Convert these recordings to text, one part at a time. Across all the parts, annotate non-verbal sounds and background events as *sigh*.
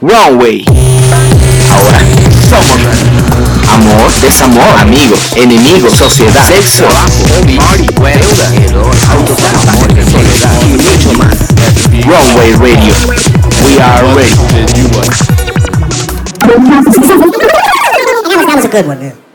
Runway. Ahora somos amor, desamor, amigos, enemigos, sociedad, sexo, hobby, party, deuda, autos, amor, soledad y mucho más. Runway Radio. We are ready. That was a good one. Yeah.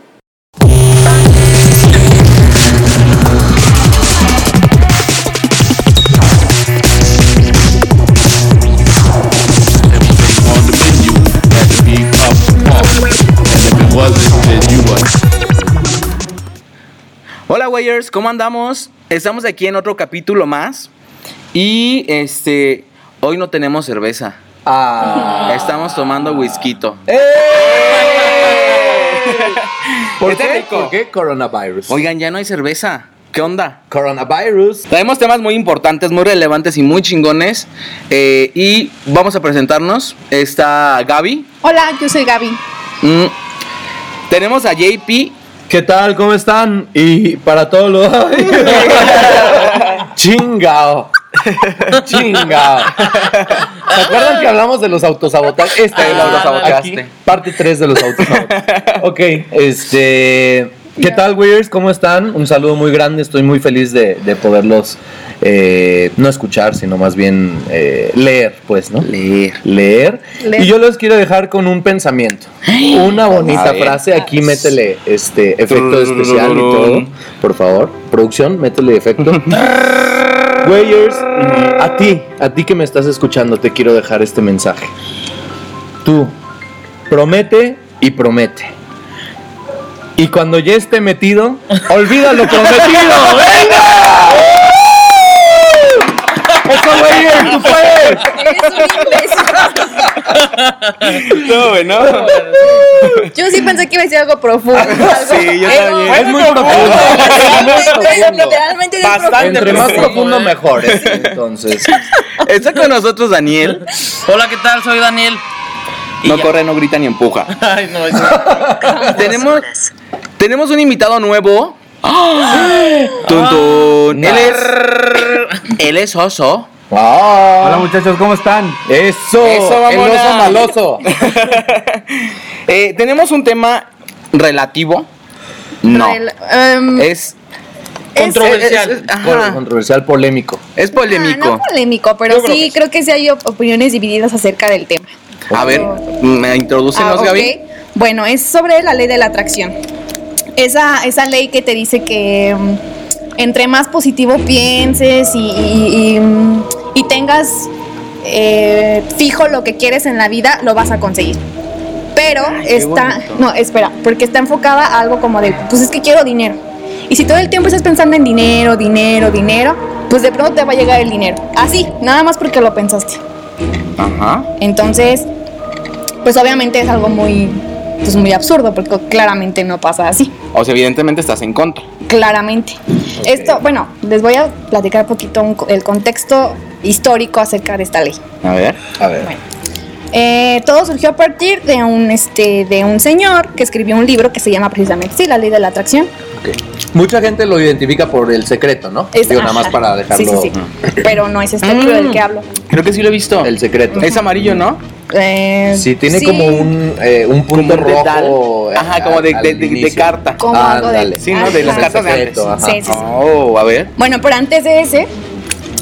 Hola, Wayers, ¿cómo andamos? Estamos aquí en otro capítulo más. Y este, hoy no tenemos cerveza. Ah. Estamos tomando whisky. ¡Eh! *laughs* ¿Por qué? ¿Por qué coronavirus? Oigan, ya no hay cerveza. ¿Qué onda? Coronavirus. Traemos temas muy importantes, muy relevantes y muy chingones. Eh, y vamos a presentarnos. Está Gaby. Hola, yo soy Gaby. Mm, tenemos a JP. ¿Qué tal? ¿Cómo están? Y para todos los... *laughs* Chingao. Chingao. ¿Se acuerdan que hablamos de los autosabotajes? Este Ah, es lo autosaboteaste. aquí, parte 3 de los autosabotajes. ok, este... ¿Qué tal, Weirs? ¿Cómo están? Un saludo muy grande. Estoy muy feliz de, de poderlos eh, no escuchar, sino más bien eh, leer, pues, ¿no? Leer. leer. Leer. Y yo los quiero dejar con un pensamiento. Una bonita frase. Aquí métele este efecto especial y todo. Por favor. Producción, métele efecto. *laughs* Weyers, a ti, a ti que me estás escuchando, te quiero dejar este mensaje. Tú, promete y promete. Y cuando ya esté metido, olvida lo prometido. *laughs* ¡Venga! ¡Eso, Weyers, tú puedes! Eres un imbécil. No, bueno. Yo sí pensé que iba a decir algo profundo. algo- Sí, yo también. Es muy profundo. Literalmente, literalmente Bastante profundo. Entre más profundo, mejor. Entonces, Está con nosotros Daniel. Hola, ¿qué tal? Soy Daniel. No ya. corre, no grita ni empuja. *laughs* Ay, no, es- *laughs* tenemos, tenemos un invitado nuevo. *gasps* Tun, tun. Él es. Él es oso. Hola muchachos, ¿cómo están? Eso, Eso, el vámonos. oso maloso. *laughs* Eh, tenemos un tema relativo. No. Rel- em, Es. Controversial. es- es- ajá. Controversial, polémico. Es ah, polémico. no polémico, pero sí creo que sí hay op- opiniones divididas acerca del tema. A ver, me introducenos, Ah, ok. Gaby. Bueno, es sobre la ley de la atracción. Esa, esa ley que te dice que mm, entre más positivo pienses y, y- y, mm, y tengas eh, fijo lo que quieres en la vida, lo vas a conseguir. Pero está, no, espera, porque está enfocada a algo como de, pues es que quiero dinero. Y si todo el tiempo estás pensando en dinero, dinero, dinero, pues de pronto te va a llegar el dinero. Así, nada más porque lo pensaste. Ajá. Entonces, pues obviamente es algo muy, pues muy absurdo, porque claramente no pasa así. O sea, evidentemente estás en contra. Claramente. Esto, bueno, les voy a platicar un poquito un el contexto histórico acerca de esta ley. A ver. A ver. Bueno. Eh, todo surgió a partir de un, este, de un señor que escribió un libro que se llama precisamente, sí, La Ley de la Atracción. Ok. Mucha gente lo identifica por el secreto, ¿no? Es- Digo, nada más ajá. para dejarlo. Sí, sí, sí. Pero no es este libro del que hablo. Creo que sí lo he visto. El secreto. Es amarillo, ¿no? Eh, Sí, tiene sí, como un, eh, un punto Como rojo. Ajá, eh, como de, de- de- de carta. Como algo de-. Sí, ¿no? De las Ajá. cartas de antes. Secreto, ajá. Sí, sí, sí. Oh, a ver. Bueno, pero antes de ese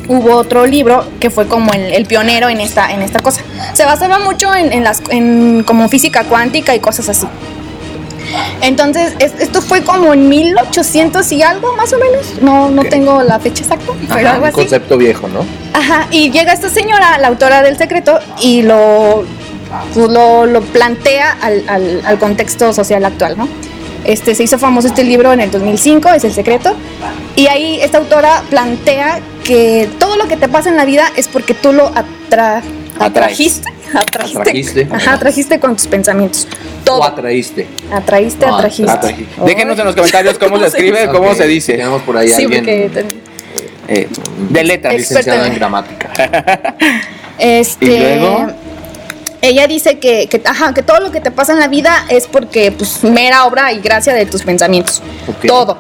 hubo otro libro que fue como el, el pionero en esta, en esta cosa. Se basaba mucho en, en las en como física cuántica y cosas así. Entonces, es- esto fue como en 1800 y algo, más o menos. No, no tengo la fecha exacta, pero algo Un así. concepto viejo, ¿no? Ajá, y llega esta señora, la autora del secreto, y lo, pues, lo, lo plantea al, al- al contexto social actual, ¿no? Este, se hizo famoso este libro en el 2005, es El Secreto, y ahí esta autora plantea que todo lo que te pasa en la vida es porque tú lo atra- atrajiste, atrajiste, Atrajiste. ajá, atrajiste con tus pensamientos, todo, O atraíste. atraíste, Ah, atrajiste. atrají. Déjenos en los comentarios cómo se escribe, cómo se dice. Tenemos por ahí Sí, alguien porque te- Eh, de letras. Experto en- en gramática. *laughs* Este, ¿Y luego? Ella dice que, que, ajá, que todo lo que te pasa en la vida es porque, pues, mera obra y gracia de tus pensamientos. Todo.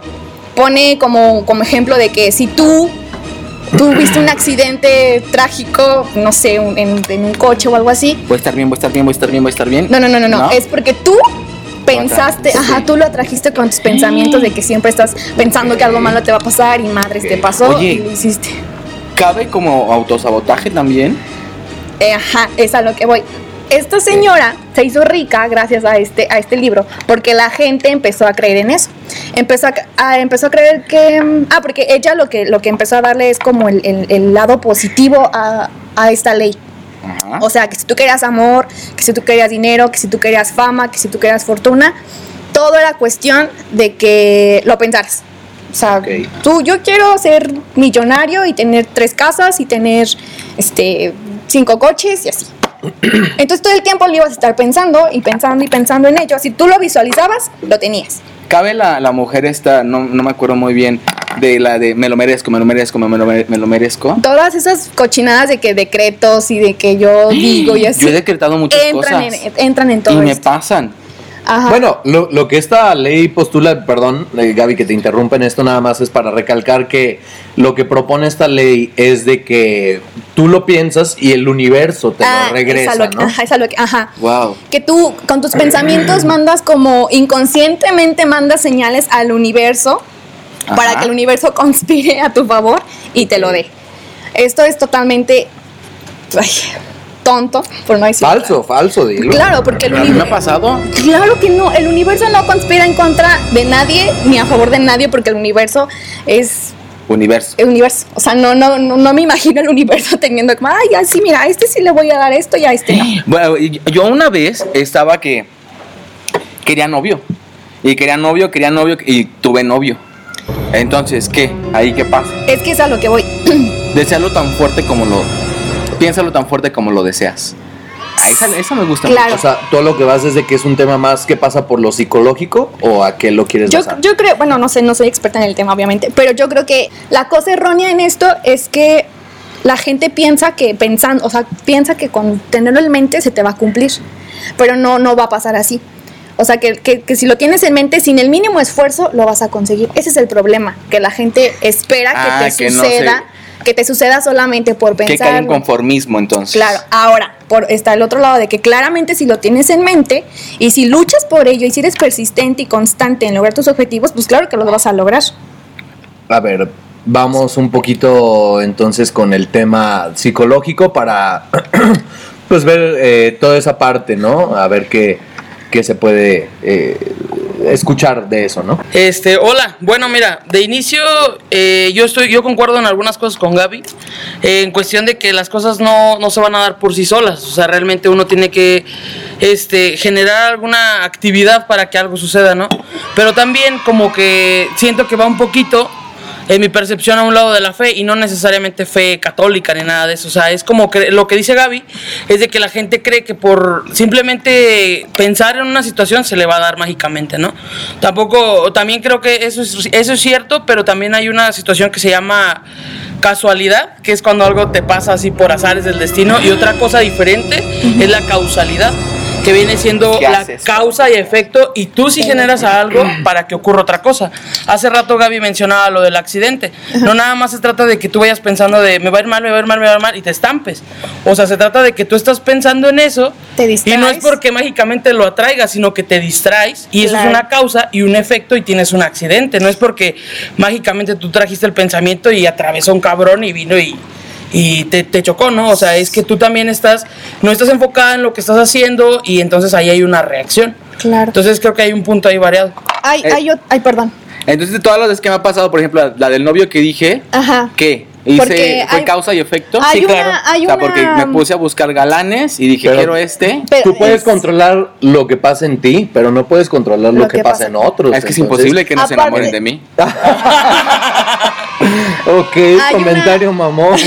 Pone como, como ejemplo de que si tú tuviste un accidente trágico, no sé, un- en, en un coche o algo así. Voy a estar bien, voy a estar bien, voy a estar bien, voy a estar bien. No, no, no, no, no. Es porque tú pensaste, ajá, tú lo atrajiste con tus pensamientos de que siempre estás pensando que algo malo te va a pasar y madres te pasó Oye. y lo hiciste. ¿Cabe como autosabotaje también? Eh, ajá, es a lo que voy. Esta señora se hizo rica gracias a este, a este libro, porque la gente empezó a creer en eso. Empezó a, a- empezó a creer que... Ah, porque ella lo que, lo que empezó a darle es como el, el- el lado positivo a, a esta ley. Ajá. O sea, que si tú querías amor, que si tú querías dinero, que si tú querías fama, que si tú querías fortuna, todo era cuestión de que lo pensaras. O sea, Ok. tú, yo quiero ser millonario y tener tres casas y tener este, cinco coches y así. Entonces todo el tiempo lo ibas a estar pensando y pensando y pensando en ello. Si tú lo visualizabas, lo tenías. ¿Cabe la, la mujer esta, no, no me acuerdo muy bien, de la de me lo merezco, me lo merezco, me lo, me lo merezco? Todas esas cochinadas de que decretos y de que yo digo y así. *gasps* Yo he decretado muchas entran cosas. En, entran en y todo me esto. pasan. Ajá. Bueno, lo, lo que esta ley postula, perdón, eh, Gaby, que te interrumpa en esto nada más es para recalcar que lo que propone esta ley es de que tú lo piensas y el universo te Ah, lo regresa, es a lo que- ¿no? Ajá, es a lo que- ajá. Wow. Que tú con tus pensamientos *clears throat* mandas como inconscientemente mandas señales al universo para que el universo conspire a tu favor y te lo dé. Esto es totalmente ay, tonto, por no decir Falso, falso, dilo. Claro, porque el ¿A mí me ha universo pasado? Claro que no, el universo no conspira en contra de nadie ni a favor de nadie porque el universo es Universo. el universo. O sea, no, no, no, no me imagino el universo *laughs* teniendo como, ay, así, mira, a este sí le voy a dar esto y a este no. *gasps* Bueno, yo una vez estaba que quería novio. Y quería novio, quería novio y tuve novio. Entonces, ¿qué? Ahí qué pasa. Es que es a lo que voy. *clears throat* Desealo tan fuerte como lo. Piénsalo tan fuerte como lo deseas. Ah, esa, esa me gusta Claro. O sea, todo lo que vas es de que es un tema más que pasa por lo psicológico o a qué lo quieres Yo, basar. yo creo, bueno, no sé, no soy experta en el tema, obviamente, pero yo creo que la cosa errónea en esto es que la gente piensa que pensando, o sea, piensa que con tenerlo en mente se te va a cumplir, pero no, no va a pasar así. O sea, que, que- que si lo tienes en mente, sin el mínimo esfuerzo, lo vas a conseguir. Ese es el problema, que la gente espera Ah, que te que no suceda, que te suceda solamente por Que pensar. cae en conformismo entonces. Claro, ahora por, está el otro lado de que claramente si lo tienes en mente y si luchas por ello y si eres persistente y constante en lograr tus objetivos, pues claro que los vas a lograr. A ver, vamos un poquito entonces con el tema psicológico para *clears throat* pues ver eh, toda esa parte, ¿no? A ver qué, qué se puede eh, escuchar de eso, ¿no? Este, hola, bueno, mira, de inicio eh, yo estoy, yo concuerdo en algunas cosas con Gaby, en cuestión de que las cosas no, no se van a dar por sí solas, o sea, realmente uno tiene que este, generar alguna actividad para que algo suceda, ¿no? Pero también como que siento que va un poquito en mi percepción a un lado de la fe y no necesariamente fe católica ni nada de eso. O sea, es como que lo que dice Gaby es de que la gente cree que por simplemente pensar en una situación se le va a dar mágicamente, ¿no? Tampoco, también creo que eso es, eso es cierto, pero también hay una situación que se llama casualidad, que es cuando algo te pasa así por azares del destino, y otra cosa diferente es la causalidad que viene siendo ¿Qué la haces? causa y efecto y tú sí generas algo para que ocurra otra cosa. Hace rato Gaby mencionaba lo del accidente. No nada más se trata de que tú vayas pensando de me va a ir mal, me va a ir mal, me va a ir mal y te estampes. O sea, se trata de que tú estás pensando en eso Te y no es porque mágicamente lo atraigas, sino que te distraes y eso es una causa y un efecto y tienes un accidente. No es porque mágicamente tú trajiste el pensamiento y atravesó un cabrón y vino y y te, te chocó, ¿no? O sea, es que tú también estás, no estás enfocada en lo que estás haciendo y entonces ahí hay una reacción. Claro. Entonces creo que hay un punto ahí variado. Ay, Eh. ay, ay, perdón. Entonces, de todas las veces que me ha pasado, por ejemplo, la, la del novio que dije, Ajá. ¿qué? Hice, Porque ¿Fue hay- causa y efecto? Hay Sí, una, claro. hay o sea, una- porque me puse a buscar galanes y dije, Pero- quiero este. pero Tú puedes es- controlar lo que pasa en ti, pero no puedes controlar lo, que, pasa en otros. Es que es imposible que no se enamoren de mí. *laughs* *laughs* Ok, Hay comentario mamón. *laughs*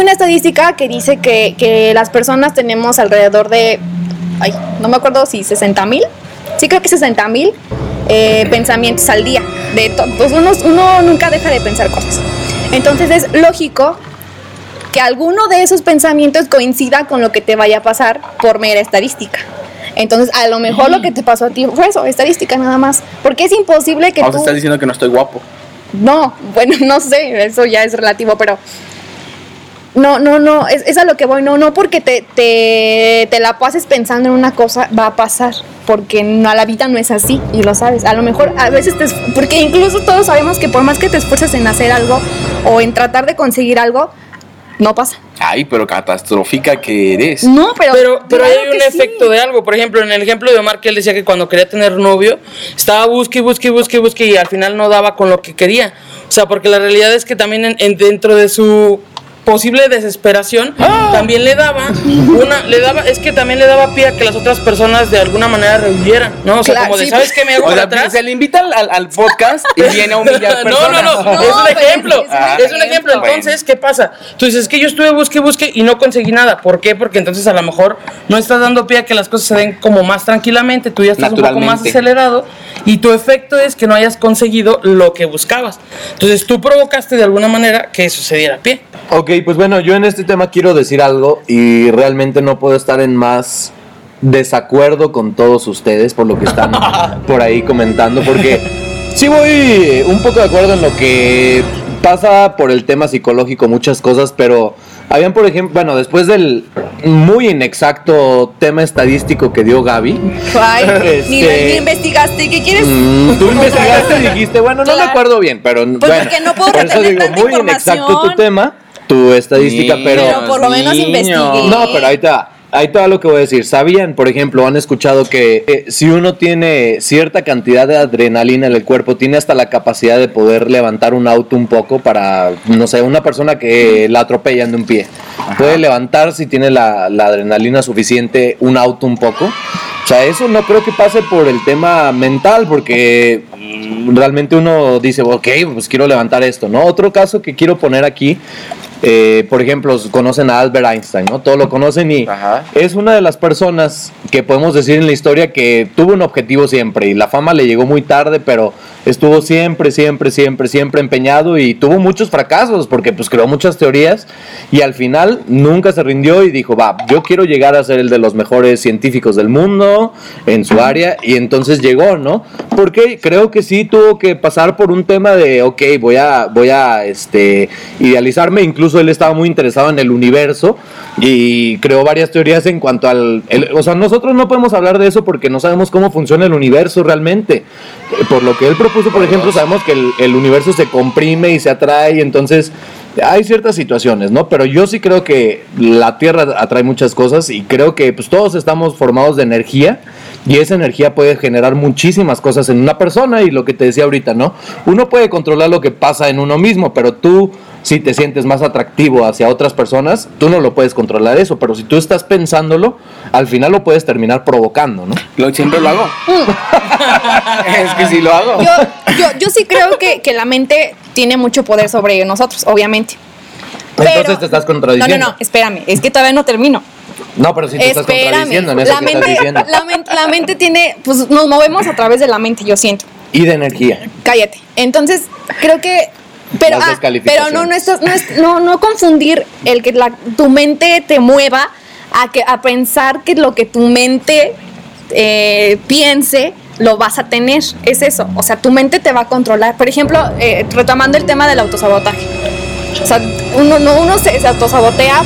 una estadística que dice que, que las personas tenemos alrededor de, ay, no me acuerdo si 60 mil, sí creo que 60 mil eh, pensamientos al día. De pues uno, uno nunca deja de pensar cosas. Entonces es lógico que alguno de esos pensamientos coincida con lo que te vaya a pasar por mera estadística. Entonces, a lo mejor lo que te pasó a ti fue eso, estadística nada más. Porque es imposible que sea, tú... estás diciendo que no estoy guapo. No, bueno, *laughs* no sé, eso ya es relativo, pero no, no, no, es, es a lo que voy, no, no porque te, te, te la pases pensando en una cosa, va a pasar, porque no, la vida no es así, y lo sabes, a lo mejor a veces te, es- porque incluso todos sabemos que por más que te esfuerces en hacer algo o en tratar de conseguir algo, no pasa. Ay, pero catastrófica que eres. No, pero... Pero, pero claro hay un sí. efecto de algo. Por ejemplo, en el ejemplo de Omar, que él decía que cuando quería tener novio, estaba busque, busque, busque, busque y al final no daba con lo que quería. O sea, porque la realidad es que también en- en- dentro de su posible desesperación también le daba una le daba es que también le daba pie a que las otras personas de alguna manera rehuyeran no o sea Claro, como de sí, sabes qué me hago O para sea, atrás se le invita al, al- podcast y viene a humillar no, personas. *laughs* no, no, No, es un ejemplo. es un Es un ejemplo. Entonces, ¿qué pasa? Tú dices, es que yo estuve busque, busque y no conseguí nada. ¿Por qué? Porque entonces a lo mejor no estás dando pie a que las cosas se den como más tranquilamente. Tú ya estás un poco más acelerado y tu efecto es que no hayas conseguido lo que buscabas. Entonces, tú provocaste de alguna manera que eso se diera pie. Ok, pues bueno, yo en este tema quiero decir algo y realmente no puedo estar en más desacuerdo con todos ustedes por lo que están *laughs* por ahí comentando, porque sí voy un poco de acuerdo en lo que pasa por el tema psicológico, muchas cosas, pero habían, por ejemplo, bueno, después del muy inexacto tema estadístico que dio Gaby, Ay, *laughs* ni, Este- ni investigaste, ¿qué quieres? Mm, tú investigaste y dijiste, bueno, no me acuerdo bien, pero Pues bueno, porque no puedo por eso digo, muy inexacto tu tema, tu estadística, Niños, pero, Pero por lo menos investigué. no, pero ahí está. Ahí está lo que voy a decir. ¿Sabían, por ejemplo, han escuchado que eh, si uno tiene cierta cantidad de adrenalina en el cuerpo, tiene hasta la capacidad de poder levantar un auto un poco para, no sé, una persona que la atropellan de un pie? Puede levantar si tiene la, la adrenalina suficiente un auto un poco. O sea, eso no creo que pase por el tema mental, porque realmente uno dice, ok, pues quiero levantar esto, ¿no? Otro caso que quiero poner aquí, eh, por ejemplo, conocen a Albert Einstein, ¿no? Todos lo conocen y Ajá. es una de las personas que podemos decir en la historia que tuvo un objetivo siempre y la fama le llegó muy tarde, pero estuvo siempre, siempre, siempre, siempre empeñado y tuvo muchos fracasos porque pues creó muchas teorías y al final nunca se rindió y dijo, va, yo quiero llegar a ser el de los mejores científicos del mundo en su área y entonces llegó, ¿no? Porque creo que sí tuvo que pasar por un tema de, ok, voy a, voy a, este, idealizarme, incluso él estaba muy interesado en el universo y creó varias teorías en cuanto al, o sea, nosotros no podemos hablar de eso porque no sabemos cómo funciona el universo realmente. Por lo que él propuso, por ejemplo, sabemos que el, el universo se comprime y se atrae, entonces hay ciertas situaciones, ¿no? Pero yo sí creo que la Tierra atrae muchas cosas y creo que pues todos estamos formados de energía y esa energía puede generar muchísimas cosas en una persona y lo que te decía ahorita, ¿no? Uno puede controlar lo que pasa en uno mismo, pero tú si te sientes más atractivo hacia otras personas, tú no lo puedes controlar eso, pero si tú estás pensándolo, al final lo puedes terminar provocando, ¿no? Lo, siempre lo hago. *laughs* es que sí lo hago. Yo, yo, yo sí creo que, que la mente tiene mucho poder sobre nosotros, obviamente. Entonces te estás contradiciendo. No, no, no, espérame, es que todavía no termino. No, pero si te estás contradiciendo en eso La que estás mente, diciendo. la, men- la mente tiene, pues nos movemos a través de la mente, yo siento. Y de energía. Cállate. Entonces, creo que. Pero, ah, pero no, no, estás- no, es- no, no confundir el que la, tu mente te mueva a, que, a pensar que lo que tu mente eh, piense lo vas a tener. Es eso. O sea, tu mente te va a controlar. Por ejemplo, eh, retomando el tema del autosabotaje. O sea, uno, no, uno se, se autosabotea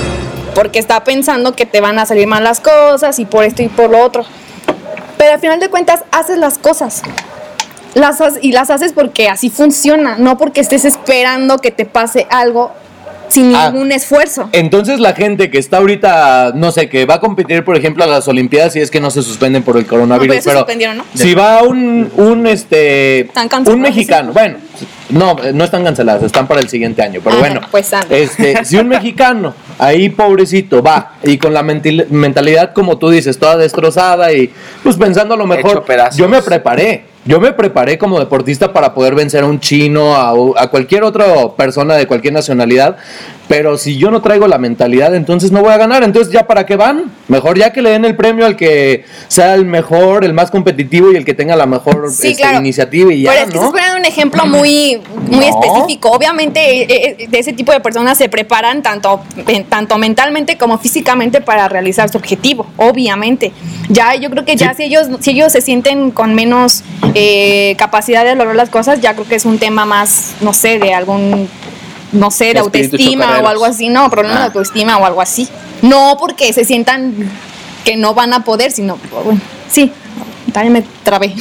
porque está pensando que te van a salir mal las cosas y por esto y por lo otro. Pero al final de cuentas, haces las cosas. Las y las haces porque así funciona, no porque estés esperando que te pase algo sin Ah. ningún esfuerzo. Entonces la gente que está ahorita, no sé, que va a competir, por ejemplo, a las Olimpiadas, y es que no se suspenden por el coronavirus, No, pero se pero suspendieron, ¿no? si va un, un este, un mexicano, bueno, no, no están canceladas, están para el siguiente año, pero Ah, bueno, pues, este, si un mexicano ahí pobrecito va y con la mentil- mentalidad como tú dices, toda destrozada y pues pensando a lo mejor, yo me preparé. Yo me preparé como deportista para poder vencer a un chino, a, cualquier otra persona de cualquier nacionalidad, pero si yo no traigo la mentalidad, entonces no voy a ganar. Entonces, ¿ya para qué van? Mejor ya que le den el premio al que sea el mejor, el más competitivo y el que tenga la mejor Sí, este, claro. iniciativa y ya, Pero es que ¿no? estás un ejemplo muy, muy No. específico. Obviamente, eh, eh, de ese tipo de personas se preparan tanto, en- tanto mentalmente como físicamente para realizar su objetivo. Obviamente. Ya, yo creo que ya si ellos, si ellos se sienten con menos eh, capacidad de lograr las cosas, ya creo que es un tema más, no sé, de algún, no sé, de autoestima o algo así. No, problema de Ah. autoestima o algo así. No porque se sientan que no van a poder, sino, bueno, sí. También me trabé.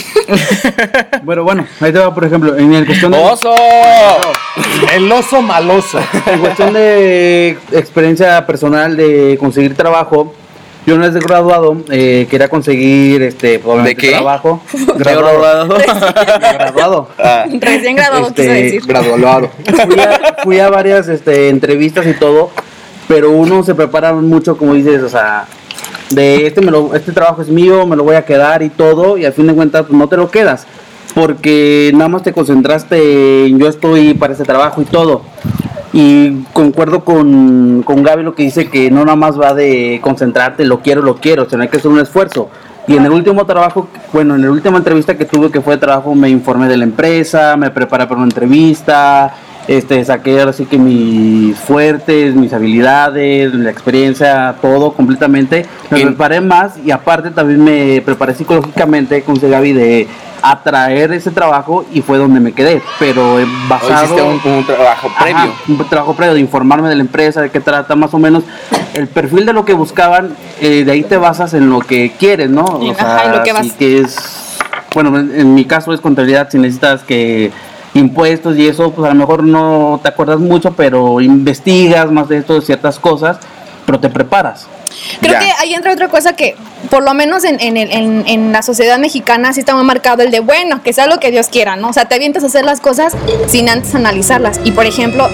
*laughs* Pero bueno, ahí te va, por ejemplo, en el cuestión de, ¡Oso! El oso maloso. en cuestión de experiencia personal de conseguir trabajo, yo una vez de graduado eh, quería conseguir este ¿De qué? trabajo. *laughs* Graduado. graduado. *laughs* Ah, *laughs* Recién graduado, Este, quiso decir. Graduado. Fui a, fui a varias este, entrevistas y todo, pero uno se prepara mucho, como dices, o sea, de este, me lo, este trabajo es mío, me lo voy a quedar y todo, y al fin de cuentas pues, no te lo quedas, porque nada más te concentraste en yo estoy para este trabajo y todo. Y concuerdo con, con Gaby lo que dice que no nada más va de concentrarte, lo quiero, lo quiero, sino hay que hacer un esfuerzo. Y en el último trabajo, bueno, en la última entrevista que tuve que fue de trabajo, me informé de la empresa, me preparé para una entrevista, este, saqué ahora sí que mis fuertes, mis habilidades, la experiencia, todo completamente. Me preparé más y aparte también me preparé psicológicamente con Gaby de atraer ese trabajo y fue donde me quedé, pero basado un, un trabajo previo. Ajá, un trabajo previo de informarme de la empresa, de qué trata, más o menos el perfil de lo que buscaban, eh, de ahí te basas en lo que quieres, ¿no? Y- O ajá, sea, lo que vas. si que es, bueno, en, en mi caso es contabilidad, si necesitas que impuestos y eso, pues a lo mejor no te acuerdas mucho, pero investigas más de esto, de ciertas cosas, pero te preparas. Creo Ya. que ahí entra otra cosa que, por lo menos en, en, el- en, en la sociedad mexicana, sí está muy marcado el de, bueno, que sea lo que Dios quiera, ¿no? O sea, te avientas a hacer las cosas sin antes analizarlas. Y, por ejemplo,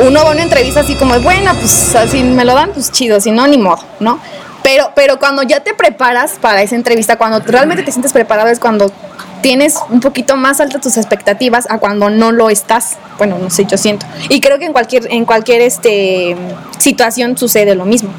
uno va a una entrevista así como, bueno, pues si me lo dan, pues chido, si no, ni modo, ¿no? Pero, pero cuando ya te preparas para esa entrevista, cuando realmente te sientes preparado es cuando tienes un poquito más altas tus expectativas a cuando no lo estás. Bueno, no sé, yo siento. Y creo que en cualquier, en cualquier este, situación sucede lo mismo.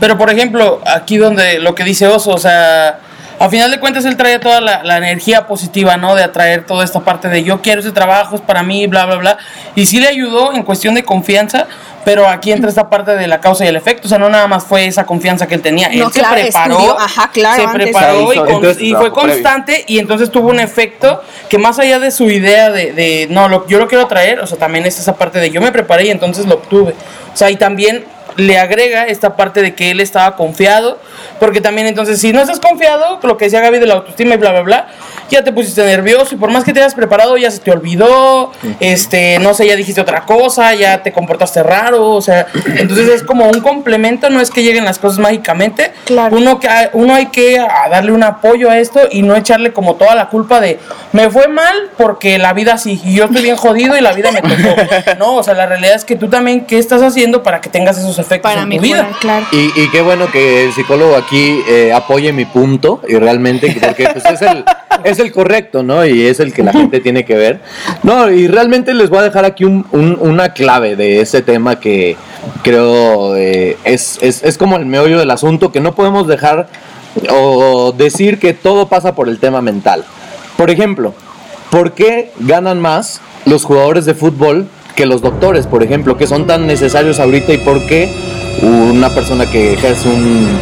Pero por ejemplo, aquí donde lo que dice Oso, o sea, a final de cuentas él traía toda la, la energía positiva, ¿no? De atraer toda esta parte de yo quiero ese trabajo, es para mí, bla, bla, bla. Y sí le ayudó en cuestión de confianza, pero aquí entra esta parte de la causa y el efecto, o sea, no nada más fue esa confianza que él tenía, él se preparó, estudió, ajá, claro, se preparó Hizo- y, con- entonces, y fue previo. constante y entonces tuvo un efecto que más allá de su idea de, de, no, lo, yo lo quiero traer, o sea, también es esa parte de yo me preparé y entonces lo obtuve. O sea, y también le agrega esta parte de que él estaba confiado, porque también entonces si no estás confiado, lo que decía Gaby de la autoestima y bla, bla, bla, ya te pusiste nervioso y por más que te hayas preparado ya se te olvidó, este, no sé, ya dijiste otra cosa, ya te comportaste raro, o sea, entonces es como un complemento, no es que lleguen las cosas mágicamente, Claro. uno, que, uno hay que a darle un apoyo a esto y no echarle como toda la culpa de me fue mal porque la vida así y yo estoy bien jodido y la vida me tocó. *laughs* No, o sea, la realidad es que tú también, ¿qué estás haciendo para que tengas esos efectos Para en tu vida? claro. Y, y qué bueno que el psicólogo aquí eh, apoye mi punto y realmente, porque pues, es, el, es el correcto, ¿no? Y es el que la gente *laughs* tiene que ver. No, y realmente les voy a dejar aquí un- un- una clave de ese tema que creo eh, es, es, es como el meollo del asunto, que no podemos dejar o decir que todo pasa por el tema mental. Por ejemplo, ¿por qué ganan más los jugadores de fútbol que los doctores, por ejemplo, que son tan necesarios ahorita y por qué una persona que ejerce un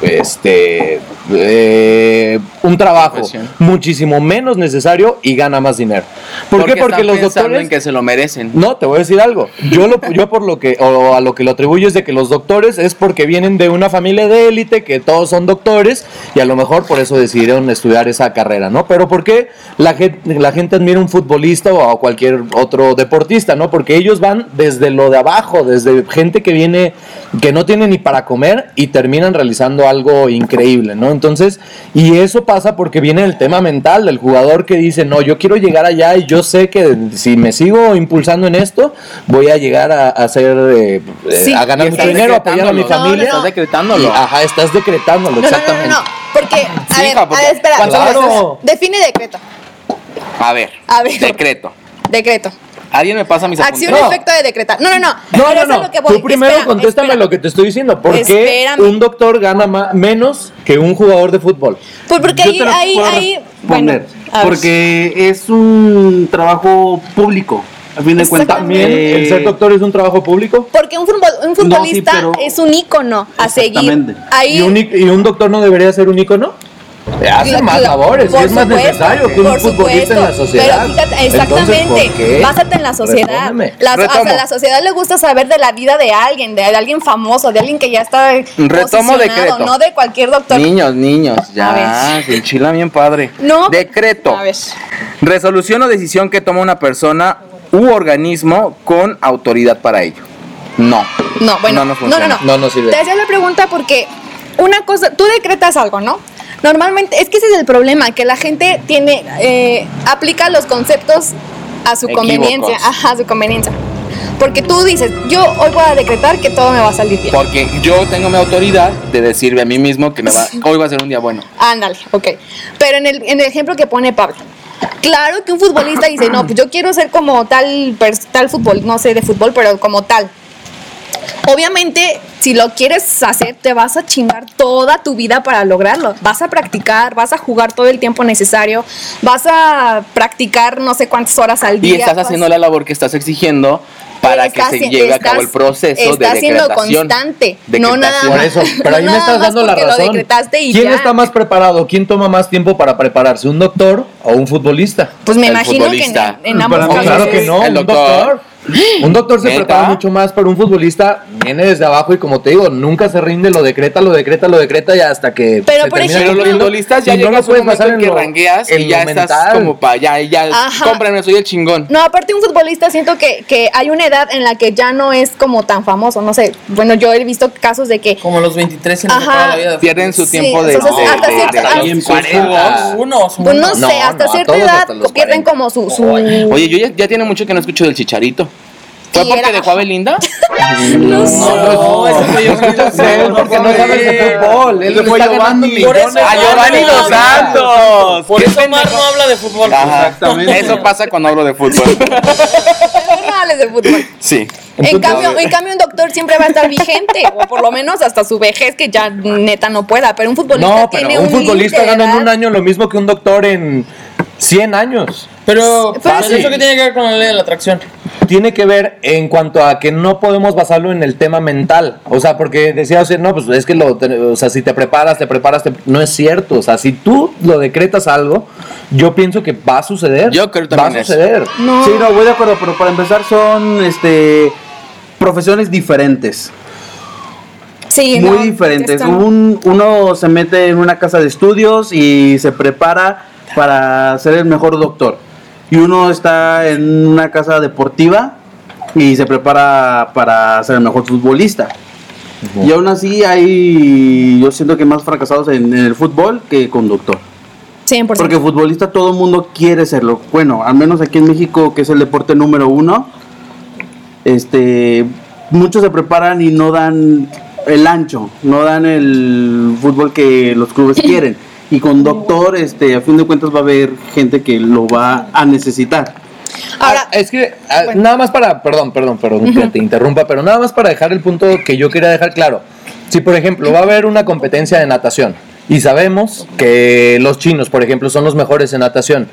este eh, un trabajo muchísimo menos necesario y gana más dinero. ¿Por qué? Porque los doctores en que se lo merecen. no, te voy a decir algo. Yo, lo, yo por lo que, o a lo que lo atribuyo es de que los doctores es porque vienen de una familia de élite, que todos son doctores, y a lo mejor por eso decidieron estudiar esa carrera, ¿no? Pero ¿por qué la gente, la gente admira un futbolista o a cualquier otro deportista, ¿no? Porque ellos van desde lo de abajo, desde gente que viene, que no tiene ni para comer y terminan realizando algo increíble, ¿no? Entonces, y eso pasa porque viene el tema mental del jugador que dice, no, yo quiero llegar allá y yo sé que si me sigo impulsando en esto, voy a llegar a, a hacer, eh, eh, Sí. a ganar mucho dinero, a apoyar a mi familia. Estás decretándolo. Y, ajá, estás decretándolo, No, no, no, exactamente. no, no, porque, a Sí, ver, hija, porque a ver, espera, ¿cuántas espera, veces- espera. define decreto. A A ver. A ver. Decreto. Decreto. Alguien me pasa mis Acción apuntes. No. efecto de decretar. No, no, no. No, Pero no, no. lo que voy. Tú primero Espérame, contéstame espérame. lo que te estoy diciendo. ¿Por qué Espérame. un doctor gana ma- menos que un jugador de fútbol? Pues porque Yo ahí, ahí, ahí, bueno, porque es un trabajo público. A fin de cuentas, También eh, el ser doctor es un trabajo público. Porque un, futbol- un futbolista pero- es un ícono a seguir. Exactamente. Ahí, ¿Y un, y un doctor no debería ser un ícono? Hace Cla- más labores y es más supuesto, necesario que un por futbolista en la supuesto. sociedad. Pero fíjate, Entonces, exactamente, ¿por qué? básate en la sociedad. La, o sea, la sociedad le gusta saber de la vida de alguien, de, alguien famoso, de alguien que ya está Retomo decreto. no de cualquier doctor. Niños, niños, ya, se enchila bien padre. No. Decreto. A ver. Resolución o decisión que toma una persona u organismo con autoridad para ello. No. No, bueno, No no, no, no. No nos sirve. Te hacía la pregunta porque una cosa, tú decretas algo, ¿no? Normalmente, es que ese es el problema, que la gente tiene, eh, aplica los conceptos a su Equívocos. conveniencia, ajá, a su conveniencia. Porque tú dices, yo hoy voy a decretar que todo me va a salir bien. Porque yo tengo mi autoridad de decirme a mí mismo que me va, hoy va a ser un día bueno. Ándale, ok. Pero en el, en el ejemplo que pone Pablo, claro que un futbolista dice, no, pues yo quiero ser como tal, tal fútbol, no sé de fútbol, pero como tal. Obviamente, si lo quieres hacer, te vas a chingar toda tu vida para lograrlo. Vas a practicar, vas a jugar todo el tiempo necesario, vas a practicar no sé cuántas horas al día. Y estás haciendo la labor que estás exigiendo para que se lleve a cabo el estás- proceso de estás siendo decretación. constante, no nada Decretación. Por más. eso, pero ahí No me estás más dando la porque lo razón. decretaste y ¿Quién ya. está más preparado? ¿Quién toma más tiempo para prepararse? ¿Un doctor o un futbolista? Pues me El imagino que en, en ambos Para No, mí casos claro que no, El un doctor. Un doctor se ¿Neta? prepara mucho más, pero un futbolista viene desde abajo y como te digo, nunca se rinde, lo decreta, lo decreta, lo decreta y hasta que Pero, se por termina ejemplo, los futbolistas ya no lo llegas a un basar en que lo- rangueas en y ya estás como para ya, ya, Ajá. cómprenme, soy el chingón. No, aparte un futbolista siento que, que hay una edad en la que ya no es como tan famoso, no sé, bueno, yo he visto casos de que... Como los 23 se Ajá. la vida. Pierden su Sí, tiempo de, hasta de- cierta- de- hasta- de- Ahí los empieza. 40. Uno, son Pues no, sé, hasta no, cierta edad hasta pierden 40. como su... su Oye, yo ya, ya tiene mucho que no escucho del chicharito. ¿Fue porque era- dejó a Belinda? no sé. No, ese fue yo. Él porque no sabes de fútbol. Él Ese fue eso millones. ¡A Giovanni no, Dos no, Santos! Por ¡Qué eso Omar pendejo! no habla de fútbol. Ajá. Exactamente. Eso pasa cuando hablo de fútbol. No *laughs* hables de fútbol. Sí. En cambio, en cambio, un doctor siempre va a estar vigente, o por lo menos hasta su vejez, que ya neta no pueda. Pero un futbolista No, pero tiene un un futbolista gana en un año lo mismo que un doctor en 100 años. Pero, Pero pero sí. ¿eso qué tiene que ver con la ley de la atracción? Tiene que ver en cuanto a que no podemos basarlo en el tema mental. O sea, porque decía, o sea, no, pues es que lo, o sea, si te preparas, te preparas, te- no es cierto. O sea, si tú lo decretas algo, yo pienso que va a suceder. Yo creo Va también a suceder. No. Sí, no, voy de acuerdo, pero para empezar son este profesiones diferentes. Sí, muy no, diferentes. Un- uno se mete en una casa de estudios y se prepara para ser el mejor doctor. Y uno está en una casa deportiva y se prepara para ser el mejor futbolista. Y aún así hay, yo siento que más fracasados en, en el fútbol que con doctor. 100%. Porque futbolista todo el mundo quiere serlo. Bueno, al menos aquí en México, que es el deporte número uno, este, muchos se preparan y no dan el ancho, no dan el fútbol que los clubes *clears throat* quieren. Y con doctor, este, a fin de cuentas va a haber gente que lo va a necesitar. Ahora, Ah, es que ah, nada más para, perdón, perdón, perdón que te *laughs* interrumpa, pero nada más para dejar el punto que yo quería dejar claro. Si por ejemplo va a haber una competencia de natación y sabemos que los chinos, por ejemplo, son los mejores en natación,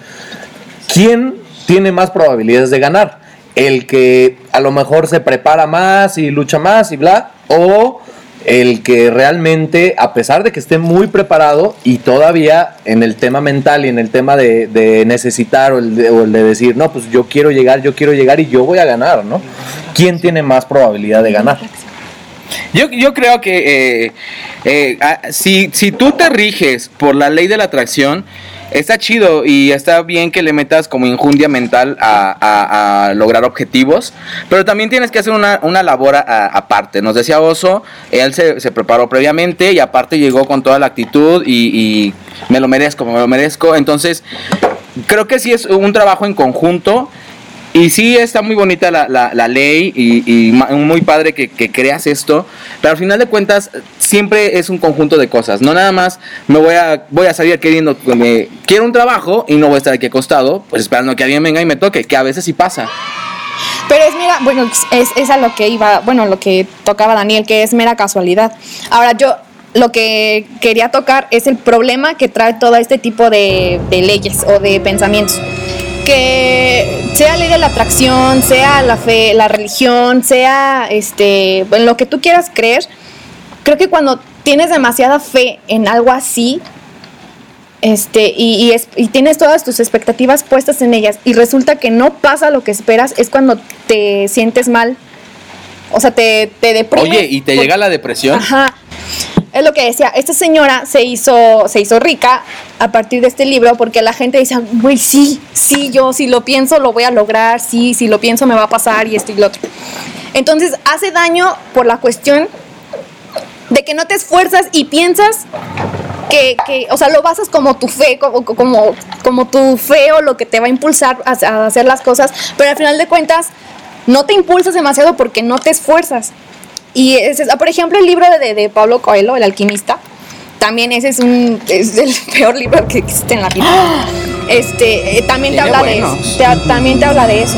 ¿quién tiene más probabilidades de ganar? ¿El que a lo mejor se prepara más y lucha más y bla? ¿O el que realmente, a pesar de que esté muy preparado y todavía en el tema mental y en el tema de, necesitar o el de, o el de decir, no, pues yo quiero llegar, yo quiero llegar y yo voy a ganar, ¿no? ¿Quién tiene más probabilidad de ganar? Yo, yo creo que eh, eh, ah, si, si tú te riges por la ley de la atracción, está chido y está bien que le metas como injundia mental a, a- lograr objetivos, pero también tienes que hacer una, una labor aparte. Nos decía Oso, él se, se preparó previamente y aparte llegó con toda la actitud y, y me lo merezco, me lo merezco. Entonces, creo que sí es un trabajo en conjunto Y sí, está muy bonita la, la- ley y, muy padre que, creas esto, pero al final de cuentas siempre es un conjunto de cosas. No nada más me voy a, voy a salir queriendo, me, quiero un trabajo y no voy a estar aquí acostado, pues esperando que alguien venga y me toque, que a veces sí pasa. Pero es mera, bueno, es, es a lo que iba, bueno, lo que tocaba Daniel, que es mera casualidad. Ahora yo lo que quería tocar es el problema que trae todo este tipo de leyes o de pensamientos. Que sea ley de la atracción, sea la fe, la religión, sea este, en lo que tú quieras creer, creo que cuando tienes demasiada fe en algo así, este, es- y tienes todas tus expectativas puestas en ellas y resulta que no pasa lo que esperas, es cuando te sientes mal. O sea, te, te deprimes. Oye, ¿y te llega la depresión? Ajá. Es lo que decía, esta señora se hizo, se hizo rica a partir de este libro porque la gente dice, güey, sí, sí, yo si lo pienso lo voy a lograr, sí, si lo pienso me va a pasar y esto y lo otro. Entonces hace daño por la cuestión de que no te esfuerzas y piensas que, que, o sea, lo basas como tu fe, como, como, como tu fe o lo que te va a impulsar a, a hacer las cosas, pero al final de cuentas no te impulsas demasiado porque no te esfuerzas. Y es, por ejemplo, el libro de, de Pablo Coelho, El alquimista, también ese es un es el *laughs* peor libro que existe en la vida. Este, eh, también te habla de buenos. te- también te habla de eso.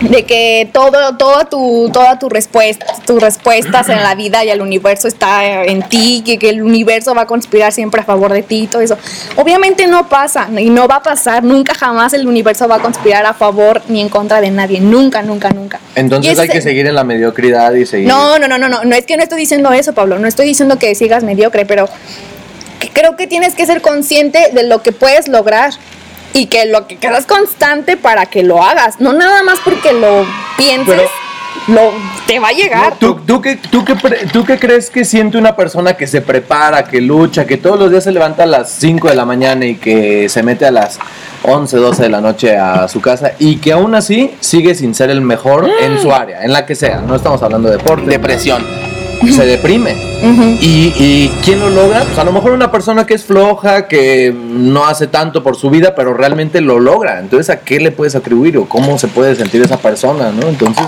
De que todo, toda tu, toda tu respuesta, tus respuestas en la vida y el universo está en ti, que, que el universo va a conspirar siempre a favor de ti y todo eso. Obviamente no pasa y no va a pasar, nunca jamás el universo va a conspirar a favor ni en contra de nadie, nunca, nunca, nunca. Entonces hay que seguir en la mediocridad y seguir. no, no, no, no, no, no es que no estoy diciendo eso, Pablo, no estoy diciendo que sigas mediocre, pero creo que tienes que ser consciente de lo que puedes lograr y que lo que quedas constante para que lo hagas, no nada más porque lo pienses, Pero- lo te va a llegar. ¿Tú, tú, qué, tú, qué, pre- ¿Tú qué crees que siente una persona que se prepara, que lucha, que todos los días se levanta a las 5 de la mañana y que se mete a las 11, 12 de la noche a su casa y que aún así sigue sin ser el mejor en su área, en la que sea? No estamos hablando de deporte. Depresión. Se deprime. ¿Y, ¿Y quién lo logra? Pues a lo mejor una persona que es floja, que no hace tanto por su vida, pero realmente lo logra. Entonces, ¿a qué le puedes atribuir o cómo se puede sentir esa persona, no? Entonces,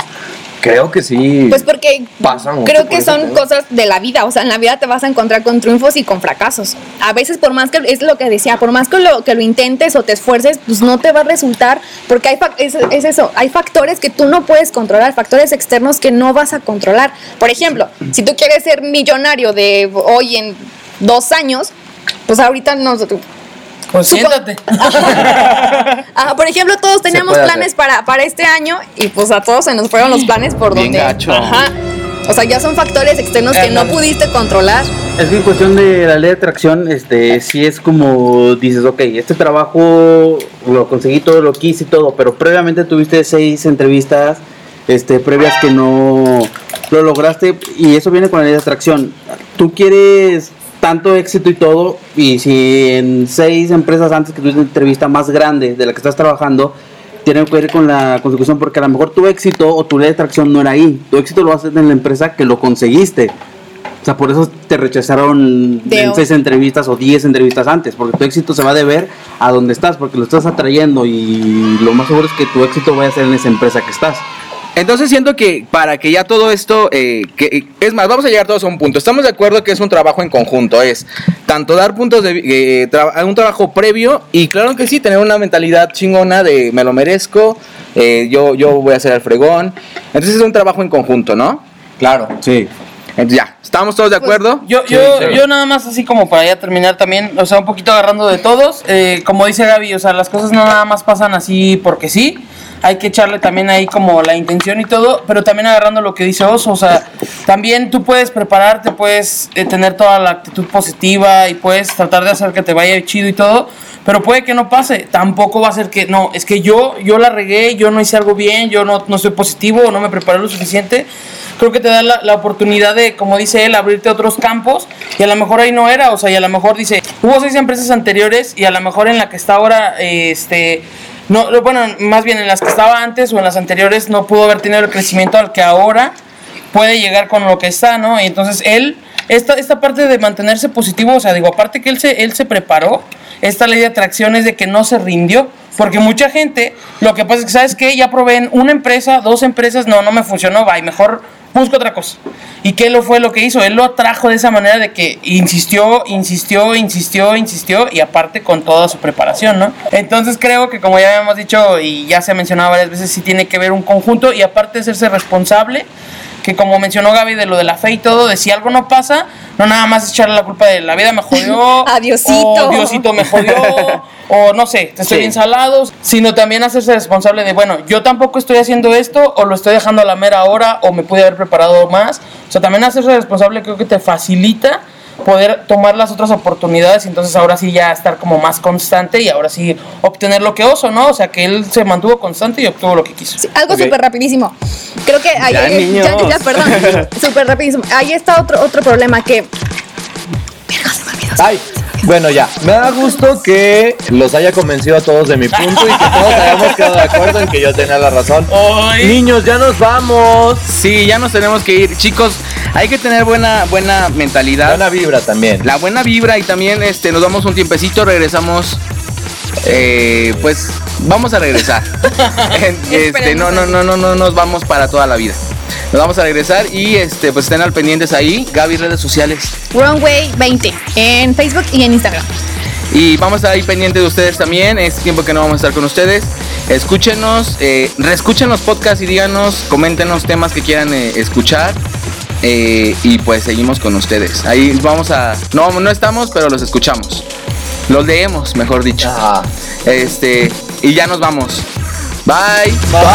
creo que sí. Pues porque pasa mucho creo por que son tema. cosas de la vida, o sea, en la vida te vas a encontrar con triunfos y con fracasos. A veces por más que, es lo que decía, por más que lo, que lo intentes o te esfuerces, pues no te va a resultar, porque hay, es, es eso, hay factores que tú no puedes controlar, factores externos que no vas a controlar. Por ejemplo, si tú quieres ser millonario de hoy en dos años, pues ahorita no... Siéntate. Ah, *laughs* por ejemplo, todos teníamos planes hacer. para, para este año y pues a todos se nos fueron los planes por Bien donde... gacho. Ajá. O sea, ya son factores externos que no pudiste controlar. Es que en cuestión de la ley de atracción, este, sí es como dices, ok, este trabajo lo conseguí todo, lo quise y todo, pero previamente tuviste seis entrevistas, este, previas que no lo lograste y eso viene con la ley de atracción. Tú quieres tanto éxito y todo, y si en seis empresas antes que tuviste entrevista más grande de la que estás trabajando, tiene que ver con la consecución porque a lo mejor tu éxito o tu ley de atracción no era ahí. Tu éxito lo haces en la empresa que lo conseguiste. O sea, por eso te rechazaron De en seis entrevistas o diez entrevistas antes, porque tu éxito se va a deber a donde estás, porque lo estás atrayendo y lo más seguro es que tu éxito vaya a ser en esa empresa que estás. Entonces siento que para que ya todo esto, eh, que, es más, vamos a llegar todos a un punto. Estamos de acuerdo que es un trabajo en conjunto, es tanto dar puntos de eh, tra- un trabajo previo y claro que sí, tener una mentalidad chingona de me lo merezco, eh, yo, yo voy a hacer el fregón. Entonces es un trabajo en conjunto, ¿no? Claro. Sí. Entonces ya, ¿estamos todos de acuerdo? Yo, yo, yo nada más así como para ya terminar también, o sea, un poquito agarrando de todos, eh, como dice Gaby, o sea, las cosas no nada más pasan así porque sí, hay que echarle también ahí como la intención y todo, pero también agarrando lo que dice Oso, o sea, también tú puedes prepararte, puedes eh, tener toda la actitud positiva y puedes tratar de hacer que te vaya chido y todo, pero puede que no pase, tampoco va a ser que, no, es que yo, yo la regué, yo no hice algo bien, yo no, no soy positivo, o no me preparé lo suficiente, creo que te da la, la oportunidad de, como dice él, abrirte otros campos y a lo mejor ahí no era, o sea, y a lo mejor dice, hubo seis empresas anteriores y a lo mejor en la que está ahora, eh, este, no, no, bueno, más bien en las que estaba antes o en las anteriores no pudo haber tenido el crecimiento al que ahora puede llegar con lo que está, ¿no? Y entonces él, esta, esta parte de mantenerse positivo, o sea, digo, aparte que él se, él se preparó, esta ley de atracción es de que no se rindió. Porque mucha gente, lo que pasa es que, ¿sabes qué? Ya probé en una empresa, dos empresas, no, no me funcionó, y mejor busco otra cosa. ¿Y qué lo fue lo que hizo? Él lo atrajo de esa manera de que insistió, insistió, insistió, insistió, y aparte con toda su preparación, ¿no? Entonces creo que como ya habíamos dicho y ya se ha mencionado varias veces, sí tiene que ver un conjunto y aparte hacerse responsable que como mencionó Gaby de lo de la fe y todo, de si algo no pasa, no nada más echarle la culpa de la vida me jodió, *laughs* Adiosito. o Diosito me jodió, *laughs* o no sé, te estoy Sí. ensalados, sino también hacerse responsable de, bueno, yo tampoco estoy haciendo esto, o lo estoy dejando a la mera hora, o me pude haber preparado más. O sea, también hacerse responsable creo que te facilita poder tomar las otras oportunidades y entonces ahora sí ya estar como más constante y ahora sí obtener lo que oso, ¿no? O sea, que él se mantuvo constante y obtuvo lo que quiso. Sí, algo Ok. súper rapidísimo. Creo que ahí, Ya, niños. ya, ya, perdón, *laughs* súper rapidísimo. Ahí está otro, otro problema que Ay, bueno, ya. Me da gusto que los haya convencido a todos de mi punto y que todos hayamos quedado de acuerdo en que yo tenía la razón. Ay. Niños, ya nos vamos. Sí, ya nos tenemos que ir. Chicos, hay que tener buena, buena mentalidad. Buena vibra también. la buena vibra y también este nos damos un tiempecito, regresamos. eh, pues vamos a regresar. *laughs* *laughs* este, no, no, no, no, no nos vamos para toda la vida. Nos vamos a regresar y este, pues estén al pendientes ahí. Gaby, redes sociales. Runway 20 en Facebook y en Instagram. Y vamos a estar ahí pendientes de ustedes también. Es tiempo que no vamos a estar con ustedes. Escúchenos, eh, reescuchen los podcasts y díganos, coméntenos temas que quieran eh, escuchar. Eh, y pues seguimos con ustedes. Ahí vamos a. No, no estamos, pero los escuchamos. Los leemos, mejor dicho. Ah. Este. Y ya nos vamos. Bye. Bye.